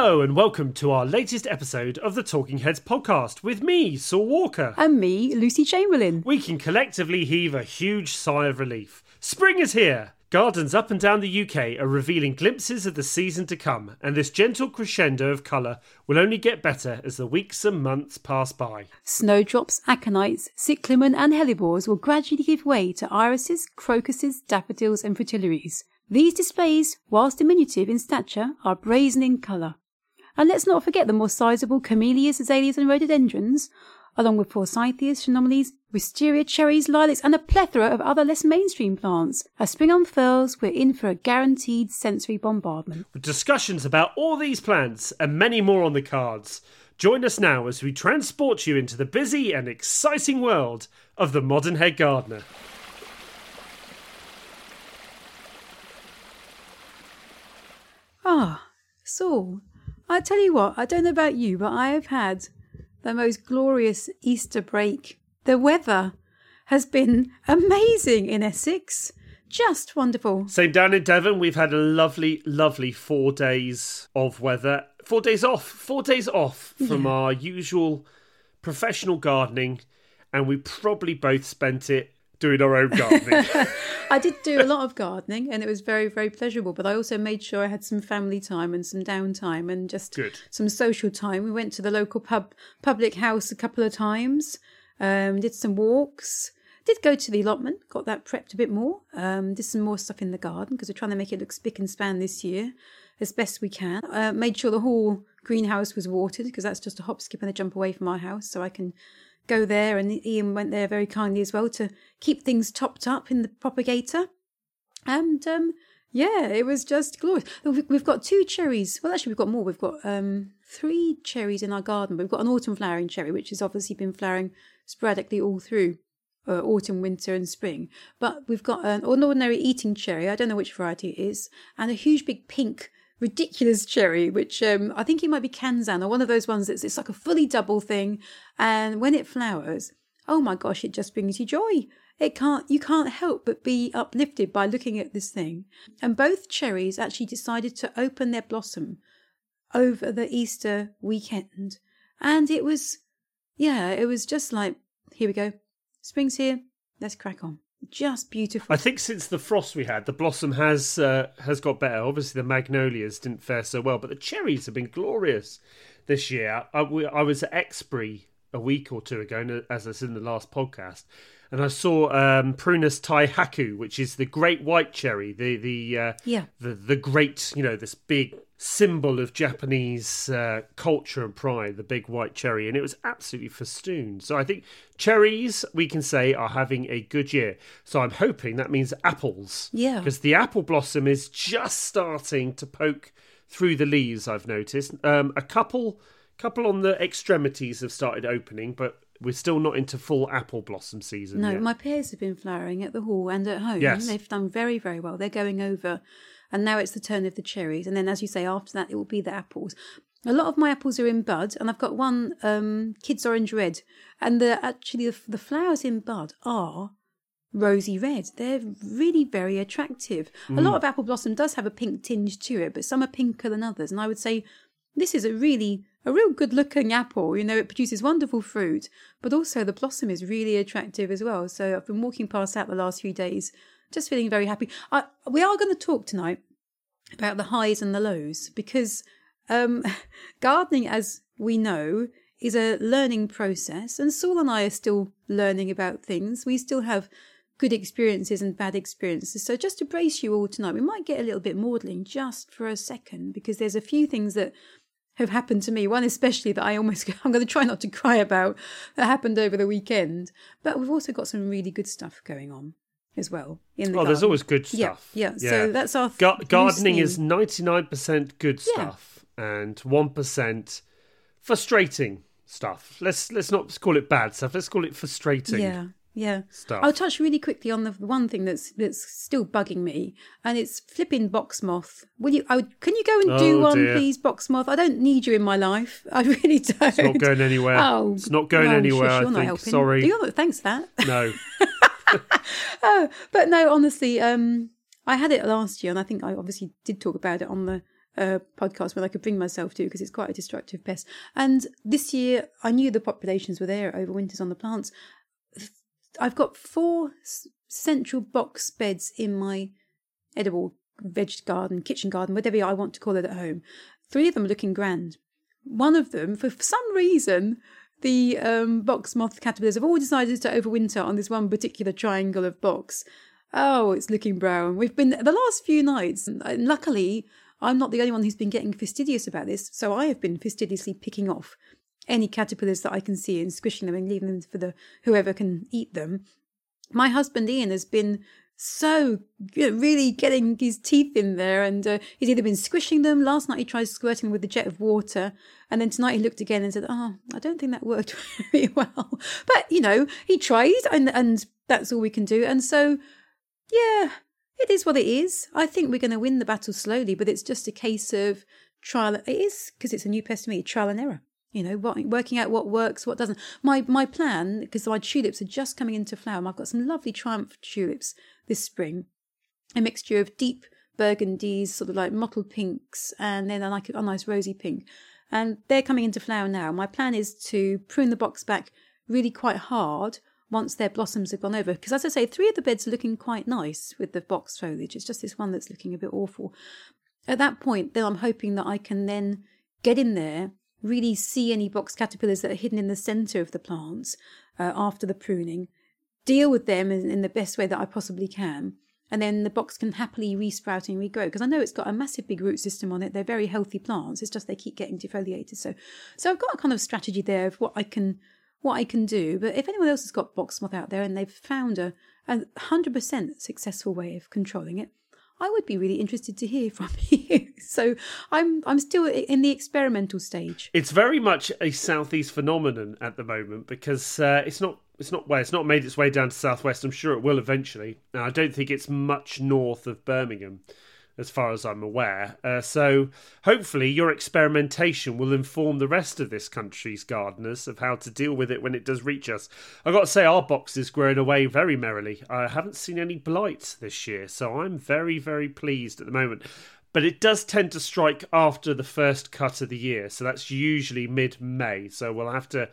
Hello and welcome to our latest episode of the Talking Heads podcast with me, Saul Walker. And me, Lucy Chamberlain. We can collectively heave a huge sigh of relief. Spring is here! Gardens up and down the UK are revealing glimpses of the season to come, and this gentle crescendo of colour will only get better as the weeks and months pass by. Snowdrops, aconites, cyclamen, and hellebores will gradually give way to irises, crocuses, daffodils, and fritillaries. These displays, whilst diminutive in stature, are brazen in colour. And let's not forget the more sizable camellias, azaleas, and rhododendrons, along with forsythias, phenomenes, wisteria, cherries, lilacs, and a plethora of other less mainstream plants. As spring unfurls, we're in for a guaranteed sensory bombardment. With discussions about all these plants and many more on the cards. Join us now as we transport you into the busy and exciting world of the modern head gardener. Ah, Saul, I tell you what, I don't know about you, but I have had the most glorious Easter break. The weather has been amazing in Essex. Just wonderful. Same down in Devon, we've had a lovely, lovely four days of weather. Four days off, four days off from Yeah. our usual professional gardening, and we probably both spent it doing our own gardening. I did do a lot of gardening and it was very, very pleasurable, but I also made sure I had some family time and some downtime and just Good. some social time. We went to the local pub public house a couple of times, um, did some walks, did go to the allotment, got that prepped a bit more, um, did some more stuff in the garden because we're trying to make it look spick and span this year as best we can. Uh, made sure the whole greenhouse was watered because that's just a hop, skip, and a jump away from our house, so I can go there. And Ian went there very kindly as well to keep things topped up in the propagator. And um, yeah, it was just glorious. We- We've got two cherries. Well, actually, we've got more. We've got um, three cherries in our garden. We've got an autumn flowering cherry, which has obviously been flowering sporadically all through uh, autumn, winter, and spring. But we've got an ordinary eating cherry. I don't know which variety it is, and a huge big pink. Ridiculous cherry, which um, I think it might be Kanzan or one of those ones that's it's like a fully double thing, and when it flowers, oh my gosh, it just brings you joy. It can't, you can't help but be uplifted by looking at this thing. And both cherries actually decided to open their blossom over the Easter weekend. And it was, yeah, it was just like, here we go. Spring's here. Let's crack on. Just beautiful. I think since the frost we had, the blossom has uh, has got better. Obviously, the magnolias didn't fare so well, but the cherries have been glorious this year. I, we- I was at Exbury a week or two ago, as I said in the last podcast, and I saw um, Prunus taihaku, which is the great white cherry, the the uh, Yeah. the the great you know this big symbol of Japanese uh, culture and pride, the big white cherry, and it was absolutely festooned. So I think cherries we can say are having a good year. So I'm hoping that means apples, Yeah. because the apple blossom is just starting to poke through the leaves. I've noticed um, a couple couple on the extremities have started opening, but we're still not into full apple blossom season No, yet. my pears have been flowering at the hall and at home. Yes. They've done very, very well. They're going over. And now it's the turn of the cherries. And then, as you say, after that, it will be the apples. A lot of my apples are in bud, and I've got one um, Kidd's Orange Red. And the actually, the, the flowers in bud are rosy red. They're really very attractive. A lot of apple blossom does have a pink tinge to it, but some are pinker than others. And I would say this is a really a real good looking apple you know it produces wonderful fruit but also the blossom is really attractive as well so i've been walking past that the last few days just feeling very happy I, we are going to talk tonight about the highs and the lows because um, gardening as we know is a learning process and saul and i are still learning about things we still have good experiences and bad experiences so just to brace you all tonight we might get a little bit maudlin just for a second because there's a few things that have happened to me. One especially that I almost I'm going to try not to cry about that happened over the weekend. But we've also got some really good stuff going on as well in the. Oh, there's always good Yeah, stuff. yeah. So that's our Gar- gardening is ninety nine percent good Yeah. stuff and one percent frustrating stuff. Let's let's not call it bad stuff. Let's call it frustrating Yeah, yeah. stuff. I'll touch really quickly on the one thing that's that's still bugging me, and it's flipping box moth. Will you? I would, can you go and do Oh, one, dear. please, box moth? I don't need you in my life. I really don't. it's not going anywhere. Oh, it's not going no, anywhere. shush, I think. helping. Sorry. You're not, thanks for that. No. Oh, but no, honestly, um, I had it last year, and I think I obviously did talk about it on the uh, podcast when I could bring myself to because it's quite a destructive pest. And this year, I knew the populations were there over winters on the plants. I've got four central box beds in my edible veg garden, kitchen garden, whatever I want to call it at home. Three of them looking grand. One of them, for some reason, the um, box moth caterpillars have all decided to overwinter on this one particular triangle of box. Oh, it's looking brown. We've been the last few nights, and luckily, I'm not the only one who's been getting fastidious about this, so I have been fastidiously picking off any caterpillars that I can see and squishing them and leaving them for the whoever can eat them. My husband Ian has been so really getting his teeth in there, and uh, he's either been squishing them. Last night he tried squirting with a jet of water, and then tonight he looked again and said, "Oh, I don't think that worked very well." But you know, he tried, and and that's all we can do. And so, yeah, it is what it is. I think we're going to win the battle slowly, but it's just a case of trial. It is because it's a new pest to me, trial and error. You know, working out what works, what doesn't. My my plan, because my tulips are just coming into flower, and I've got some lovely Triumph tulips this spring, a mixture of deep burgundies, sort of like mottled pinks, and then like a nice rosy pink. And they're coming into flower now. My plan is to prune the box back really quite hard once their blossoms have gone over. Because as I say, three of the beds are looking quite nice with the box foliage. It's just this one that's looking a bit awful. At that point, then I'm hoping that I can then get in there, really see any box caterpillars that are hidden in the centre of the plants uh, after the pruning, deal with them in, in the best way that I possibly can. And then the box can happily resprout and regrow because I know it's got a massive big root system on it. They're very healthy plants. It's just they keep getting defoliated. So, so I've got a kind of strategy there of what I can what I can do. But if anyone else has got box moth out there and they've found a a hundred percent successful way of controlling it, I would be really interested to hear from you. so I'm I'm still in the experimental stage. It's very much a southeast phenomenon at the moment because uh, it's not it's not well, it's not made its way down to southwest. I'm sure it will eventually. Now, I don't think it's much north of Birmingham, as far as I'm aware. Uh, so hopefully, your experimentation will inform the rest of this country's gardeners of how to deal with it when it does reach us. I've got to say, our box is growing away very merrily. I haven't seen any blight this year, so I'm very, very pleased at the moment. But it does tend to strike after the first cut of the year, so that's usually mid May. So we'll have to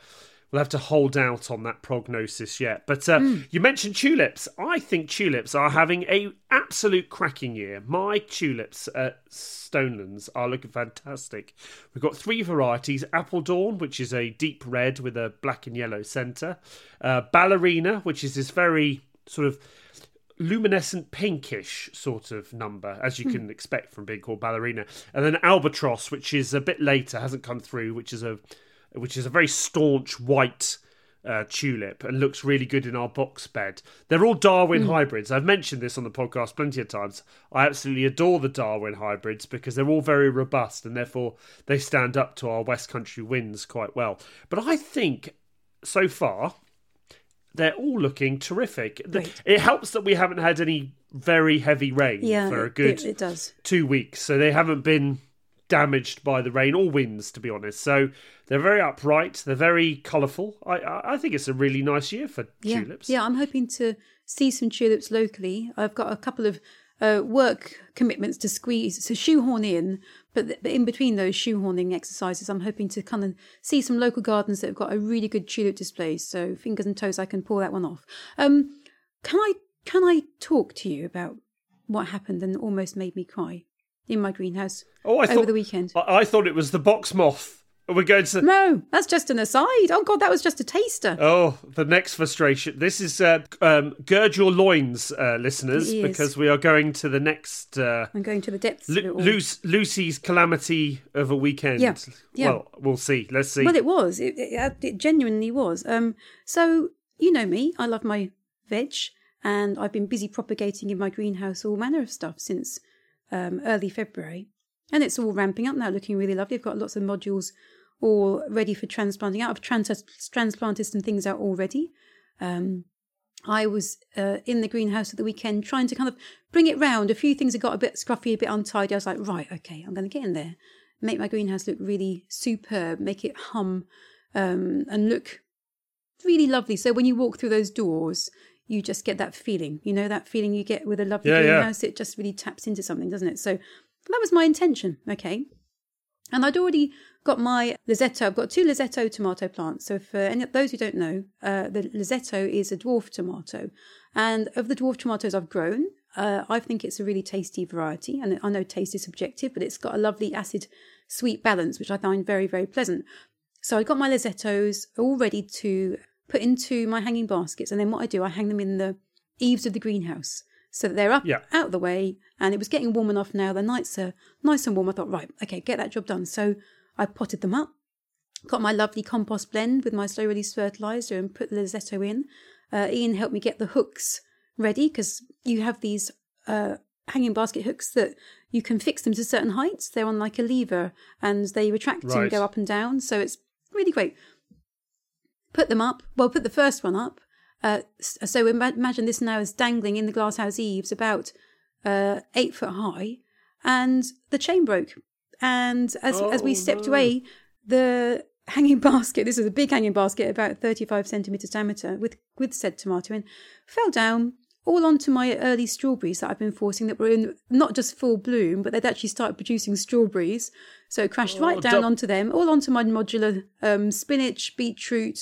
we'll have to hold out on that prognosis yet. But uh, Hmm. you mentioned tulips. I think tulips are having a absolute cracking year. My tulips at Stonelands are looking fantastic. We've got three varieties: Apeldoorn, which is a deep red with a black and yellow centre; uh, Ballerina, which is this very sort of luminescent pinkish sort of number, as you Hmm. can expect from being called ballerina, and then albatross, which is a bit later, hasn't come through, which is a which is a very staunch white uh, tulip and looks really good in our box bed. They're all Darwin Hmm. hybrids. I've mentioned this on the podcast plenty of times. I absolutely adore the Darwin hybrids because they're all very robust and therefore they stand up to our West Country winds quite well. But I think so far they're all looking terrific. Great. It helps that we haven't had any very heavy rain Yeah, for a good it, it does. two weeks, so they haven't been damaged by the rain or winds, to be honest. So they're very upright. They're very colourful. I, I think it's a really nice year for Yeah, tulips. yeah. I'm hoping to see some tulips locally. I've got a couple of uh, work commitments to squeeze, to shoehorn in, but, th- but in between those shoehorning exercises, I'm hoping to kind of see some local gardens that have got a really good tulip display. So fingers and toes, I can pull that one off. Um, can I can I talk to you about what happened and almost made me cry in my greenhouse Oh, I over thought the weekend? I, I thought it was the box moth. We're going to. No, that's just an aside. Oh God, that was just a taster. Oh, the next frustration. This is uh, um, gird your loins, uh, listeners, because we are going to the next uh, I'm going to the depths of it Lu-. Luce, Lucy's calamity of a weekend. Yeah, yeah. Well, we'll see. Let's see. Well, it was. It, it, it genuinely was. Um, so you know me. I love my veg, and I've been busy propagating in my greenhouse all manner of stuff since um, early February, and it's all ramping up now, looking really lovely. I've got lots of modules all ready for transplanting out. I've trans- transplanted some things out already. Um, I was uh, in the greenhouse at the weekend trying to kind of bring it round. A few things had got a bit scruffy, a bit untidy. I was like, right, okay, I'm going to get in there, make my greenhouse look really superb, make it hum um, and look really lovely. So when you walk through those doors, you just get that feeling. You know that feeling you get with a lovely Yeah, yeah. greenhouse. It just really taps into something, doesn't it? So that was my intention, okay? And I'd already got my Lisetto. I've got two Lisetto tomato plants. So for any of those who don't know, uh, the Lisetto is a dwarf tomato. And of the dwarf tomatoes I've grown, uh, I think it's a really tasty variety. And I know taste is subjective, but it's got a lovely acid sweet balance, which I find very, very pleasant. So I got my Lisettos all ready to put into my hanging baskets. And then what I do, I hang them in the eaves of the greenhouse so that they're up Yeah. out of the way. And it was getting warm enough now. The nights are nice and warm. I thought, right, okay, get that job done. So I potted them up, got my lovely compost blend with my slow release fertilizer and put the Lisetto in. Uh, Ian helped me get the hooks ready because you have these uh, hanging basket hooks that you can fix them to certain heights. They're on like a lever and they retract and go up and down. So it's really great. Put them up. Well, put the first one up. Uh, so ima- imagine this now is dangling in the glasshouse eaves about uh, eight foot high, and the chain broke. And as as we Oh, stepped no. away, the hanging basket this is a big hanging basket about 35 centimeters diameter with with said tomato in fell down all onto my early strawberries that I've been forcing that were in not just full bloom, but they'd actually started producing strawberries. So it crashed right down onto them, all onto my modular um, spinach, beetroot,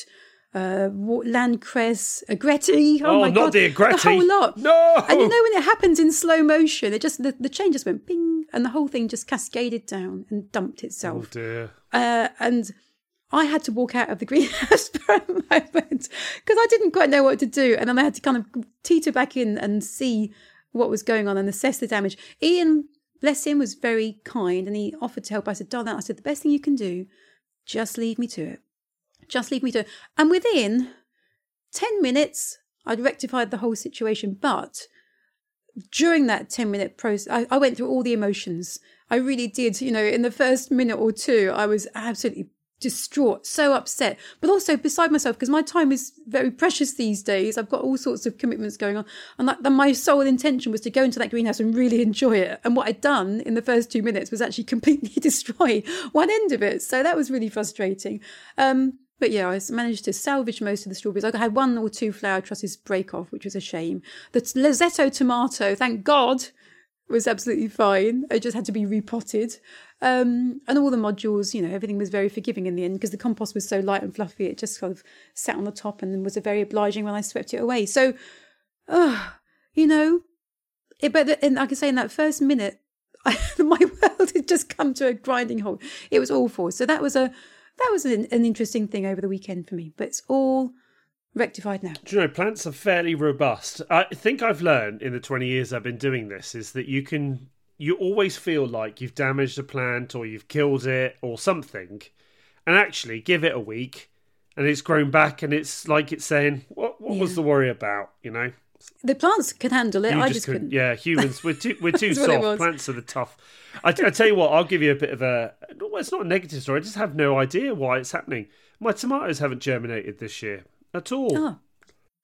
uh, landcress, agretti. Oh, Oh, my not god, the agretti. whole lot. No! And you know when it happens in slow motion, it just the, the chain just went ping, and the whole thing just cascaded down and dumped itself. Oh dear. Uh, and I had to walk out of the greenhouse for a moment because I didn't quite know what to do. And then I had to kind of teeter back in and see what was going on and assess the damage. Ian, bless him, was very kind and he offered to help. I said, darling, I said, the best thing you can do, just leave me to it. Just leave me to it. And within 10 minutes, I'd rectified the whole situation. But during that 10 minute process, I, I went through all the emotions. I really did. You know, in the first minute or two, I was absolutely distraught, so upset, but also beside myself because my time is very precious these days. I've got all sorts of commitments going on. And that, then my sole intention was to go into that greenhouse and really enjoy it. And what I'd done in the first two minutes was actually completely destroy one end of it. So that was really frustrating. Um, but yeah, I managed to salvage most of the strawberries. I had one or two flower trusses break off, which was a shame. The Lisetto tomato, thank God, was absolutely fine. I just had to be repotted. Um, and all the modules, you know, everything was very forgiving in the end because the compost was so light and fluffy. It just kind of sat on the top and was very obliging when I swept it away. So, uh, you know, it, but the, and I can say, in that first minute, I, my world had just come to a grinding halt. It was awful. So that was a that was an, an interesting thing over the weekend for me. But it's all rectified now. Do you know plants are fairly robust? I think I've learned in the twenty years I've been doing this is that you can you always feel like you've damaged a plant or you've killed it or something, and actually give it a week, and it's grown back and it's like it's saying, "What what was the worry about?" You know, The plants could handle it. you I just couldn't. couldn't. Yeah, humans we're too we're too That's what it soft. Plants are the tough. I, I tell you what, I'll give you a bit of a. Well, it's not a negative story. I just have no idea why it's happening. My tomatoes haven't germinated this year at all. Oh.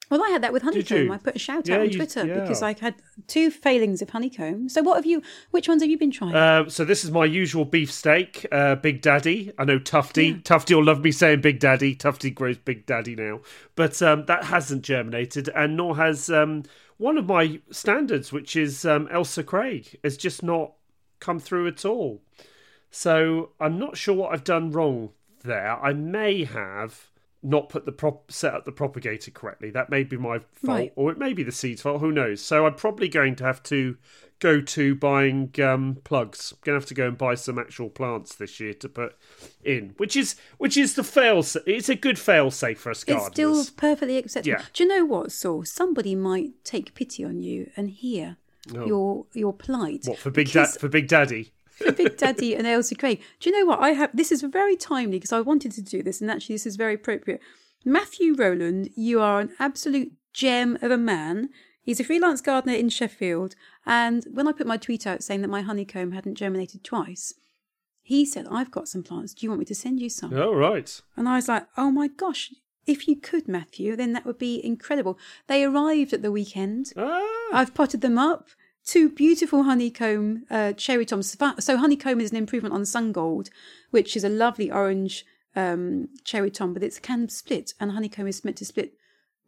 Well, I had that with honeycomb. I put a shout Yeah, out on you- Twitter yeah. because I had two failings of honeycomb. So, what have you? Which ones have you been trying? Uh, so this is my usual beefsteak, uh, Big Daddy. I know Tufty. Tufty will love me saying Big Daddy. Tufty grows Big Daddy now, but um, that hasn't germinated, and nor has um, one of my standards, which is um, Ailsa Craig, has just not come through at all. So I'm not sure what I've done wrong there. I may have not put the prop set up the propagator correctly. That may be my fault, Right. or it may be the seed's fault. Who knows? So I'm probably going to have to go to buying um, plugs. I'm going to have to go and buy some actual plants this year to put in, which is which is the fail. It's a good fail safe for us gardeners. it's still perfectly acceptable. Yeah. Do you know what, Saul? Somebody might take pity on you and hear your your plight. Oh. what for big da- Because for Big Daddy? For Big Daddy and Ailsa Craig. Do you know what I have? This is very timely because I wanted to do this, and actually, this is very appropriate. Matthew Rowland, you are an absolute gem of a man. He's a freelance gardener in Sheffield, and when I put my tweet out saying that my honeycomb hadn't germinated twice, he said, "I've got some plants. Do you want me to send you some?" Oh right. And I was like, "Oh my gosh." If you could, Matthew, then that would be incredible. They arrived at the weekend. Ah, I've potted them up. Two beautiful honeycomb uh, cherry toms. So honeycomb is an improvement on sun gold, which is a lovely orange um, cherry tom, but it's can split, and honeycomb is meant to split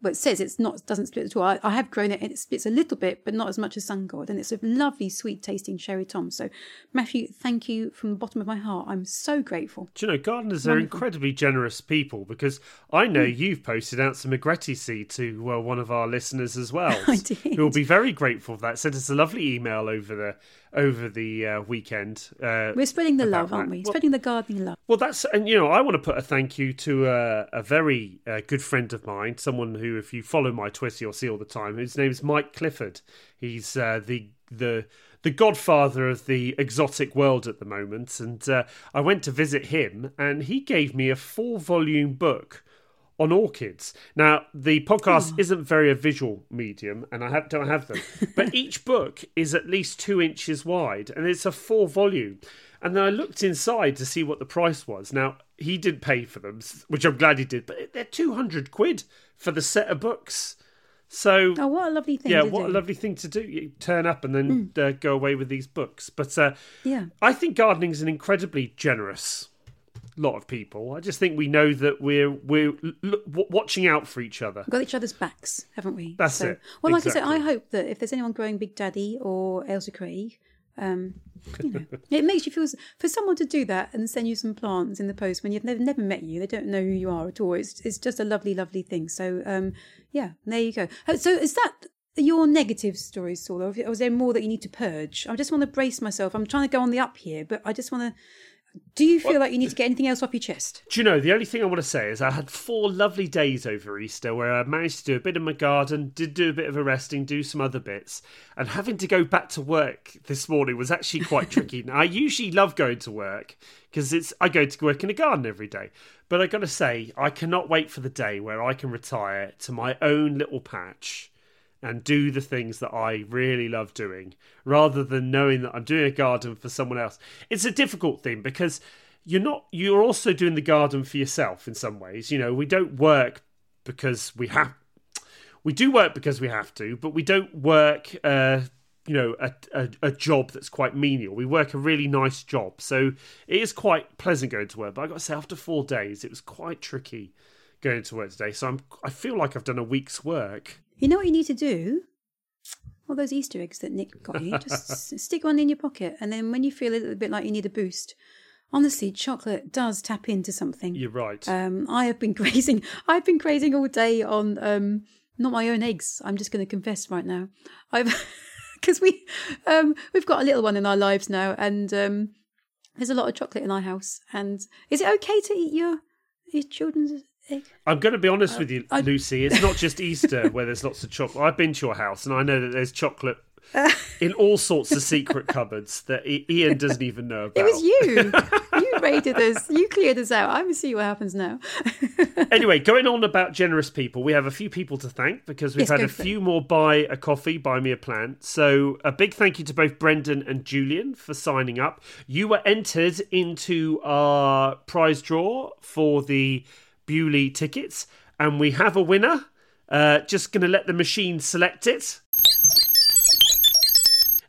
well, it says it's not doesn't split at all. I, I have grown it and it splits a little bit, but not as much as Sungold. And it's a lovely, sweet tasting cherry tom. So, Matthew, thank you from the bottom of my heart. I'm so grateful. Do you know, gardeners are incredibly generous people because I know Hmm. you've posted out some agretti seed to well, one of our listeners as well. I did. Who will be very grateful for that. Sent us a lovely email over the over the uh, weekend. Uh, We're spreading the love, aren't we? Well- spreading the gardening love. Well, that's and you know I want to put a thank you to a, a very uh, good friend of mine, someone who, if you follow my Twitter, you'll see all the time. His name is Mike Clifford. He's uh, the the the godfather of the exotic world at the moment, and uh, I went to visit him, and he gave me a four volume book on orchids. Now, the podcast isn't very a visual medium, and I have, don't have them, but each book is at least two inches wide, and it's a four volume. And then I looked inside to see what the price was. Now, he did pay for them, which I'm glad he did, but they're 200 quid for the set of books. So, Oh, what a lovely thing yeah, to what do. a lovely thing to do. You turn up and then uh, go away with these books. But uh, Yeah. I think gardening is an incredibly generous lot of people. I just think we know that we're we're l- l- w- watching out for each other. We've got each other's backs, haven't we? That's it. Well, like I said, I hope that if there's anyone growing Big Daddy or Ailsa Craig, um, you know, it makes you feel for someone to do that and send you some plants in the post when you've never, never met you, they don't know who you are at all. It's it's just a lovely, lovely thing. So um, yeah, there you go. Uh, So is that your negative stories, Saul, or was there more that you need to purge? I just want to brace myself. I'm trying to go on the up here, but I just want to. Do you feel like you need to get anything else off your chest? Do you know, the only thing I want to say is I had four lovely days over Easter where I managed to do a bit in my garden, did do a bit of a resting, do some other bits. And having to go back to work this morning was actually quite tricky. Now, I usually love going to work because it's I go to work in a garden every day. But I got to say, I cannot wait for the day where I can retire to my own little patch and do the things that I really love doing rather than knowing that I'm doing a garden for someone else. It's a difficult thing because you're not you're also doing the garden for yourself in some ways. You know, we don't work because we have we do work because we have to, but we don't work uh you know a, a a job that's quite menial. We work a really nice job. So it is quite pleasant going to work, but I got to say after 4 days it was quite tricky going to work today. So I'm I feel like I've done a week's work. You know what you need to do? All those Easter eggs that Nick got you, just stick one in your pocket, and then when you feel a little bit like you need a boost, honestly, chocolate does tap into something. You're right. Um, I have been grazing. I've been grazing all day on um, not my own eggs. I'm just going to confess right now. I've because we um, we've got a little one in our lives now, and um, there's a lot of chocolate in our house. And is it okay to eat your your children's? I'm going to be honest uh, with you, I- Lucy. It's not just Easter where there's lots of chocolate. I've been to your house and I know that there's chocolate in all sorts of secret cupboards that Ian doesn't even know about. It was you. you raided us. You cleared us out. I'm going to see what happens now. Anyway, going on about generous people, we have a few people to thank because we've Yes, had a it. few more buy a coffee, buy me a plant. So a big thank you to both Brendan and Julian for signing up. You were entered into our prize draw for the Beaulieu tickets, and we have a winner. Uh, just going to let the machine select it.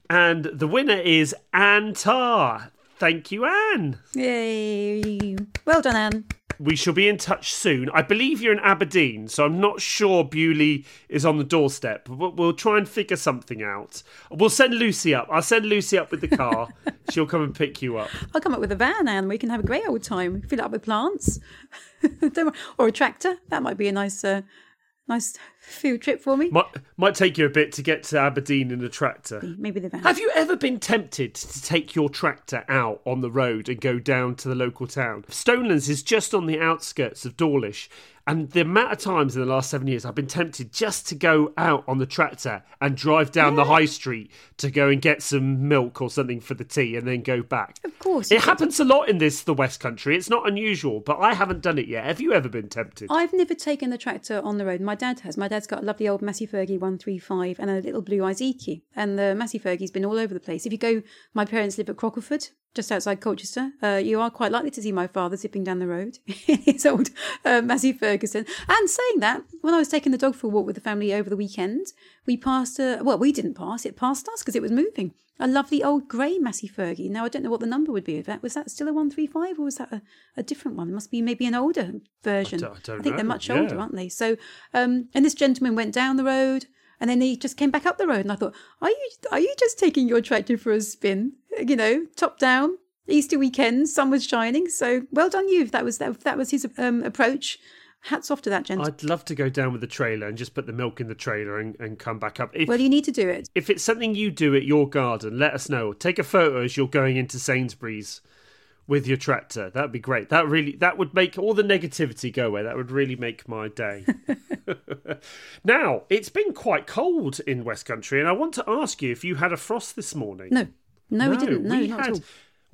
And the winner is Anne Tarr. Thank you, Anne. Yay. Well done, Anne. We shall be in touch soon. I believe you're in Aberdeen, so I'm not sure Beaulieu is on the doorstep, but we'll- try and figure something out. We'll send Lucy up. I'll send Lucy up with the car. She'll come and pick you up. I'll come up with a van, and We can have a great old time. Fill it up with plants. Don't worry. or a tractor. That might be a nice, uh, nice field trip for me. Might, might take you a bit to get to Aberdeen in a tractor. Maybe the van. Have you ever been tempted to take your tractor out on the road and go down to the local town? Stonelands is just on the outskirts of Dawlish, and the amount of times in the last seven years I've been tempted just to go out on the tractor and drive down the high street to go and get some milk or something for the tea and then go back. Of course. It happens a lot in this, the West Country. It's not unusual, but I haven't done it yet. Have you ever been tempted? I've never taken the tractor on the road. My dad has. My dad's got a lovely old Massey Fergie 135 and a little blue Iseki. And the Massey Fergie's been all over the place. If you go, my parents live at Crockleford just outside Colchester. Uh, you are quite likely to see my father zipping down the road in his old uh, Massey Ferguson. And saying that, when I was taking the dog for a walk with the family over the weekend, we passed a, well, we didn't pass, it passed us because it was moving. A lovely old grey Massey Fergie. Now, I don't know what the number would be of that. Was that still a 135 or was that a, a different one? It must be maybe an older version. I don't- I don't think they're know. much Yeah. older, aren't they? So, um, and this gentleman went down the road and then he just came back up the road. And I thought, are you, are you just taking your tractor for a spin? You know, top down, Easter weekend, sun was shining. So well done you if that was, if that was his um, approach. Hats off to that gentleman. I'd love to go down with the trailer and just put the milk in the trailer and, and come back up. If, Well, you need to do it. if it's something you do at your garden, let us know. Take a photo as you're going into Sainsbury's with your tractor. That'd be great. That really that would make all the negativity go away. That would really make my day. now, it's been quite cold in West Country, and I want to ask you if you had a frost this morning. No, no, we didn't. No, we not had- at all.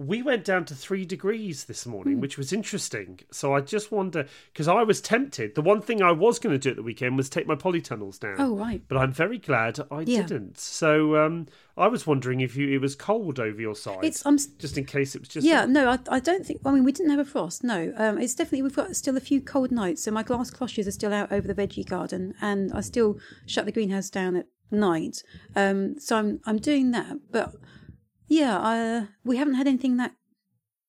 We went down to three degrees this morning, Hmm. which was interesting. So I just wonder because I was tempted. The one thing I was going to do at the weekend was take my polytunnels down. Oh, right. But I'm very glad I Yeah. didn't. So um, I was wondering if you it was cold over your side. It's um, just in case it was just yeah, no, I, I don't think. I mean, we didn't have a frost. No, um, it's definitely we've got still a few cold nights. So my glass cloches are still out over the veggie garden, and I still shut the greenhouse down at night. Um, so I'm I'm doing that, but yeah, uh, we haven't had anything that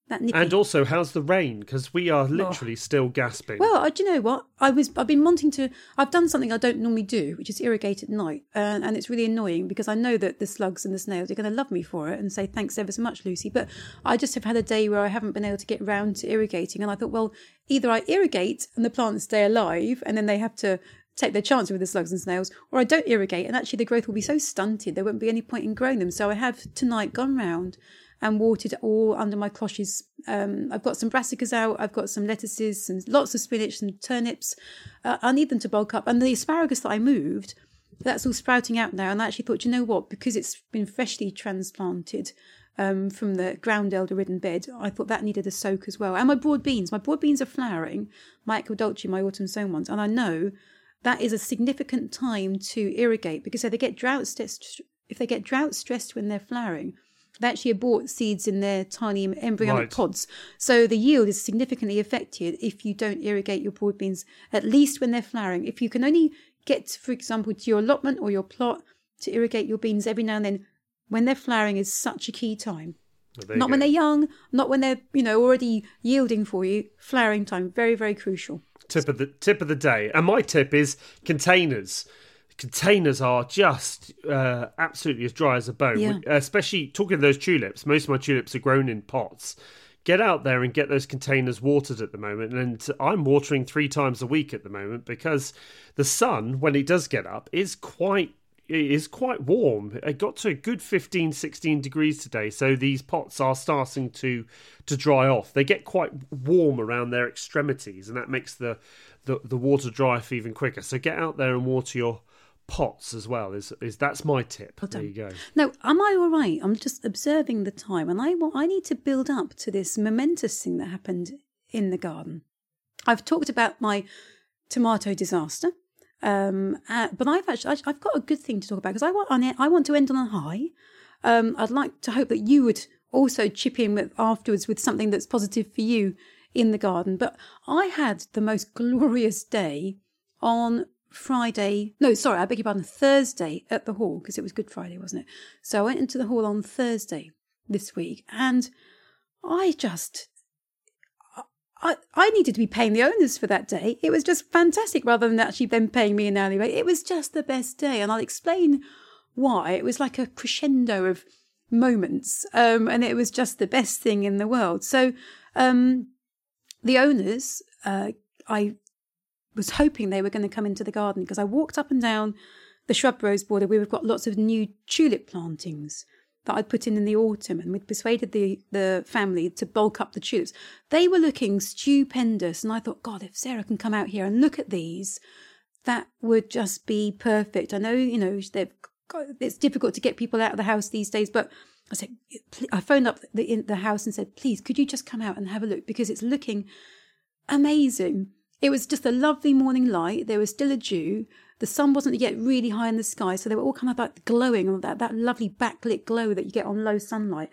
that nippy. And also, how's the rain? Because we are literally still gasping. Well, uh, do you know what? I was I've been wanting to. I've done something I don't normally do, which is irrigate at night, and and it's really annoying because I know that the slugs and the snails are going to love me for it and say thanks ever so much, Lucy. But I just have had a day where I haven't been able to get round to irrigating, and I thought, well, either I irrigate and the plants stay alive, and then they have to take their chance with the slugs and snails, or I don't irrigate, and actually the growth will be so stunted there won't be any point in growing them. So I have tonight gone round and watered all under my cloches. Um, I've got some brassicas out, I've got some lettuces, and lots of spinach, some turnips. Uh, I need them to bulk up. And the asparagus that I moved, that's all sprouting out now. And I actually thought, you know what? Because it's been freshly transplanted um, from the ground elder ridden bed, I thought that needed a soak as well. And my broad beans, my broad beans are flowering, my aquadulce, my autumn sown ones. And I know that is a significant time to irrigate because if they get drought stressed, if they get drought stressed when they're flowering, they actually abort seeds in their tiny embryonic Right. pods. So the yield is significantly affected if you don't irrigate your broad beans, at least when they're flowering. If you can only get, for example, to your allotment or your plot to irrigate your beans every now and then, when they're flowering is such a key time. Well, Not when go. they're young, not when they're, you know, already yielding for you. Flowering time, very, very crucial. Tip of the tip of the day. And my tip is containers. Containers are just uh, absolutely as dry as a bone. Yeah. Especially talking of those tulips. Most of my tulips are grown in pots. Get out there and get those containers watered at the moment. And I'm watering three times a week at the moment because the sun, when it does get up, is quite it is quite warm. It got to a good 15, 16 degrees today, so these pots are starting to to dry off. They get quite warm around their extremities, and that makes the the, the water dry off even quicker. So get out there and water your pots as well. Is is that's my tip. there you go. No, am I all right? I'm just observing the time, and I want, I need to build up to this momentous thing that happened in the garden. I've talked about my tomato disaster, um, uh, but I've actually I've got a good thing to talk about because I want on it. I want to end on a high. Um, I'd like to hope that you would also chip in with afterwards with something that's positive for you in the garden. But I had the most glorious day on Friday. No, sorry, I beg your pardon. Thursday at the hall because it was Good Friday, wasn't it? So I went into the hall on Thursday this week, and I just. I, I needed to be paying the owners for that day. It was just fantastic rather than actually them paying me an hourly rate. It was just the best day. And I'll explain why. It was like a crescendo of moments. Um, and it was just the best thing in the world. So um, the owners, uh, I was hoping they were going to come into the garden because I walked up and down the shrub rose border we've got lots of new tulip plantings that I'd put in in the autumn, and we'd persuaded the the family to bulk up the tulips. They were looking stupendous, and I thought, God, if Sarah can come out here and look at these, that would just be perfect. I know, you know, they've got, it's difficult to get people out of the house these days, but I said, I phoned up the the house and said, please, could you just come out and have a look because it's looking amazing. It was just a lovely morning light. There was still a dew. The sun wasn't yet really high in the sky, so they were all kind of like glowing, that that lovely backlit glow that you get on low sunlight.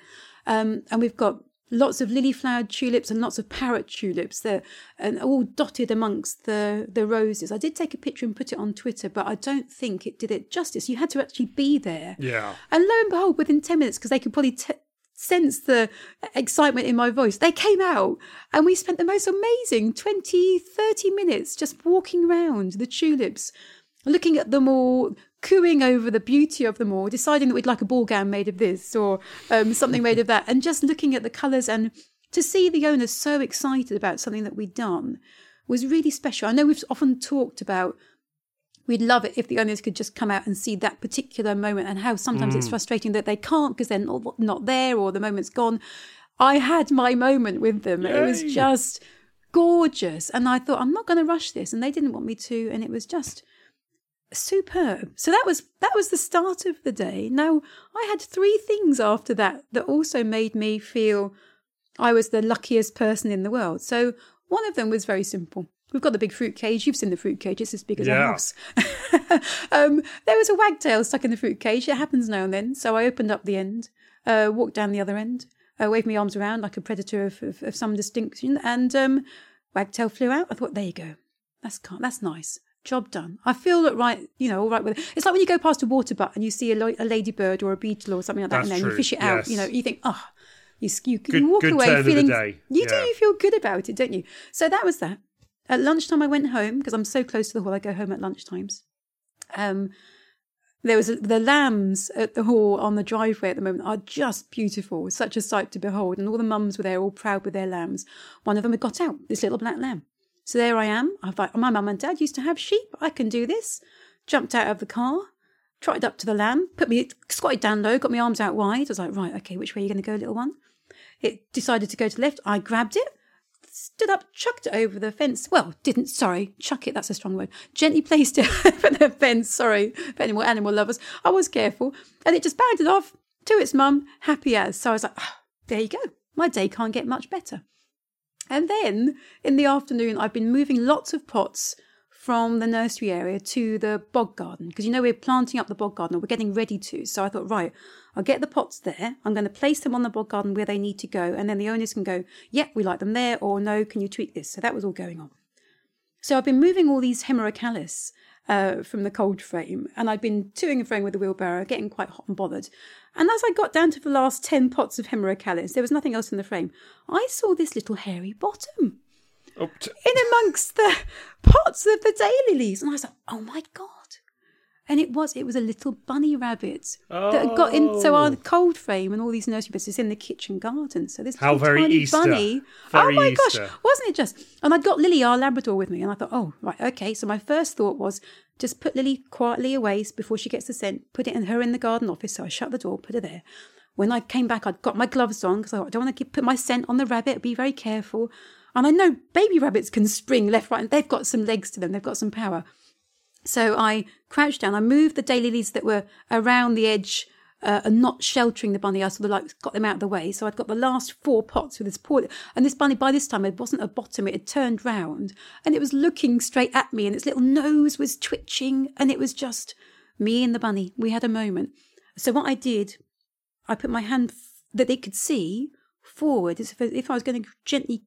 Um, and we've got lots of lily flowered tulips and lots of parrot tulips there and all dotted amongst the the roses i did take a picture and put it on twitter but i don't think it did it justice you had to actually be there Yeah. and lo and behold within 10 minutes because they could probably t- sense the excitement in my voice they came out and we spent the most amazing 20 30 minutes just walking around the tulips looking at them all, cooing over the beauty of them all, deciding that we'd like a ball gown made of this or um, something made of that, and just looking at the colours and to see the owners so excited about something that we'd done was really special. I know we've often talked about we'd love it if the owners could just come out and see that particular moment and how sometimes it's frustrating that they can't because they're not, not there or the moment's gone. I had my moment with them. It was just gorgeous. And I thought, I'm not going to rush this. And they didn't want me to. And it was just superb. So that was that was the start of the day. Now I had three things after that that also made me feel I was the luckiest person in the world. So one of them was very simple. We've got the big fruit cage. You've seen the fruit cage. It's as big as a Yeah. house. um, there was a wagtail stuck in the fruit cage. It happens now and then. So I opened up the end, uh, walked down the other end, uh, waved my arms around like a predator of, of, of some distinction, and um, wagtail flew out. I thought, there you go. That's that's nice. Job done. I feel that right, you know, all right with it. It's like when you go past a water butt and you see a, lo- a ladybird or a beetle or something like that, That's and then you fish it out. yes. You know, you think, oh, you you, Good- you walk away turn of the feeling you do. You feel good about it, don't you? So that was that. At lunchtime, I went home because I'm so close to the hall. I go home at lunchtimes. Um, there was a, the lambs at the hall on the driveway at the moment are just beautiful, such a sight to behold. And all the mums were there, all proud with their lambs. One of them had got out, this little black lamb. So there I am. Thought, my mum and dad used to have sheep. I can do this. Jumped out of the car, trotted up to the lamb, put me squatted down low, got my arms out wide. I was like, right, okay, which way are you going to go, little one? It decided to go to the left. I grabbed it, stood up, chucked it over the fence. Well, didn't, sorry, chuck it, that's a strong word. Gently placed it over the fence, sorry, for animal, animal lovers. I was careful. And it just bounded off to its mum, happy as. So I was like, "Ah, there you go. My day can't get much better. And then in the afternoon, I've been moving lots of pots from the nursery area to the bog garden because you know we're planting up the bog garden or we're getting ready to. So I thought, right, I'll get the pots there. I'm going to place them on the bog garden where they need to go, and then the owners can go, yep, we like them there, or no, can you tweak this? So that was all going on. So I've been moving all these hemerocallis uh, from the cold frame, and I'd been toing and froing with the wheelbarrow, getting quite hot and bothered. And as I got down to the last 10 pots of hemerocallis, there was nothing else in the frame. I saw this little hairy bottom Oh, t- in amongst the pots of the daylilies. And I was like, oh my God. And it was, it was a little bunny rabbit that had got in. So our Oh. cold frame and all these nursery bits is in the kitchen garden. So this How little very tiny Easter. bunny. Oh very oh my Easter. gosh, wasn't it just? And I'd got Lily, our Labrador, with me. And I thought, oh, right, okay. So my first thought was just put Lily quietly away before she gets the scent, put it in her in the garden office. So I shut the door, put her there. When I came back, I'd got my gloves on because I I don't want to keep, put my scent on the rabbit. Be very careful. And I know baby rabbits can spring left, right, and they've got some legs to them. They've got some power. So I crouched down. I moved the daily daylilies that were around the edge uh, and not sheltering the bunny. I sort of like got them out of the way. So I'd got the last four pots with this poor, and this bunny by this time it wasn't a bottom. It had turned round and it was looking straight at me, and its little nose was twitching, and it was just me and the bunny. We had a moment. So what I did, I put my hand f- that they could see forward as if, if I was going to gently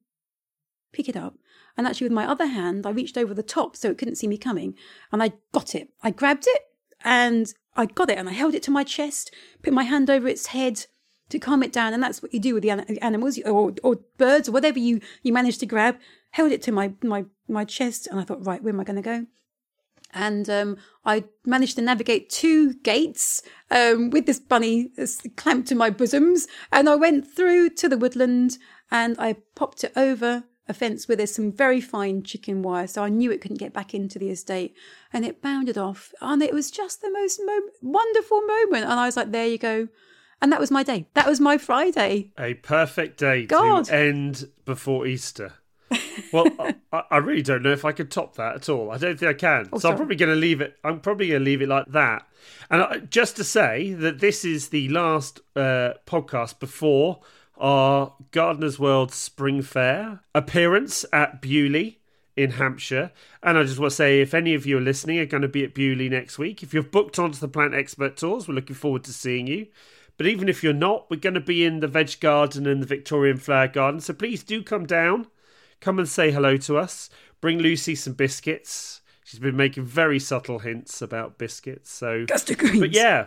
pick it up. And actually, with my other hand, I reached over the top so it couldn't see me coming. And I got it. I grabbed it and I got it and I held it to my chest, put my hand over its head to calm it down. And that's what you do with the animals or, or birds or whatever you, you manage to grab. Held it to my, my, my chest. And I thought, right, where am I going to go? and um, I managed to navigate two gates um, with this bunny clamped to my bosoms. And I went through to the woodland and I popped it over a fence where there's some very fine chicken wire, so I knew it couldn't get back into the estate. And it bounded off, and it was just the most mo- wonderful moment. And I was like, "There you go." And that was my day. That was my Friday. a perfect day God. to end before Easter. Well, I, I really don't know if I could top that at all. I don't think I can. so Oh, sorry. I'm probably going to leave it. I'm probably going to leave it like that. And I, just to say that this is the last uh, podcast before our Gardeners World Spring Fair appearance at Beaulieu in Hampshire. And I just want to say, if any of you are listening, are going to be at Beaulieu next week. If you've booked onto the Plant Expert Tours, we're looking forward to seeing you. But even if you're not, we're going to be in the veg garden and the Victorian flower garden. So please do come down, come and say hello to us. Bring Lucy some biscuits. She's been making very subtle hints about biscuits. So, but yeah,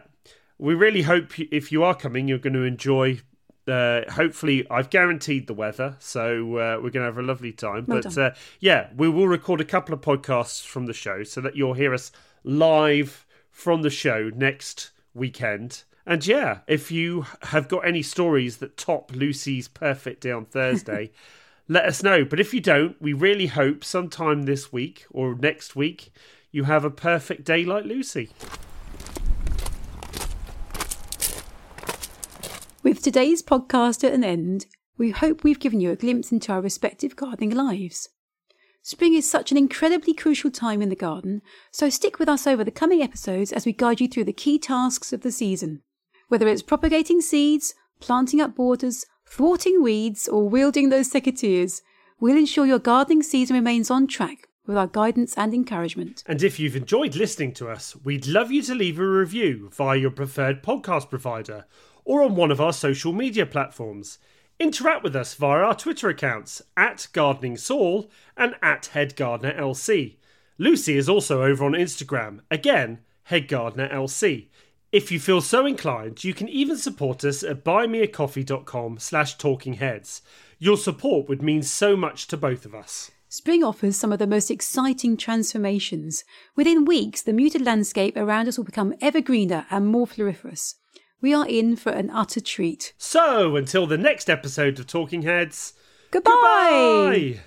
we really hope if you are coming, you're going to enjoy. Uh, hopefully, I've guaranteed the weather, so uh, we're going to have a lovely time. Well but uh, yeah, we will record a couple of podcasts from the show so that you'll hear us live from the show next weekend. And yeah, if you have got any stories that top Lucy's perfect day on Thursday, let us know. But if you don't, we really hope sometime this week or next week you have a perfect day like Lucy. With today's podcast at an end, we hope we've given you a glimpse into our respective gardening lives. Spring is such an incredibly crucial time in the garden, so stick with us over the coming episodes as we guide you through the key tasks of the season. Whether it's propagating seeds, planting up borders, thwarting weeds, or wielding those secateurs, we'll ensure your gardening season remains on track with our guidance and encouragement. And if you've enjoyed listening to us, we'd love you to leave a review via your preferred podcast provider or on one of our social media platforms. Interact with us via our Twitter accounts at Gardening Saul and at Head Gardener LC. Lucy is also over on Instagram, again, Head Gardener LC. If you feel so inclined, you can even support us at buymeacoffee.com slash talkingheads. Your support would mean so much to both of us. Spring offers some of the most exciting transformations. Within weeks, the muted landscape around us will become ever greener and more floriferous. We are in for an utter treat. So, until the next episode of Talking Heads, Goodbye! goodbye!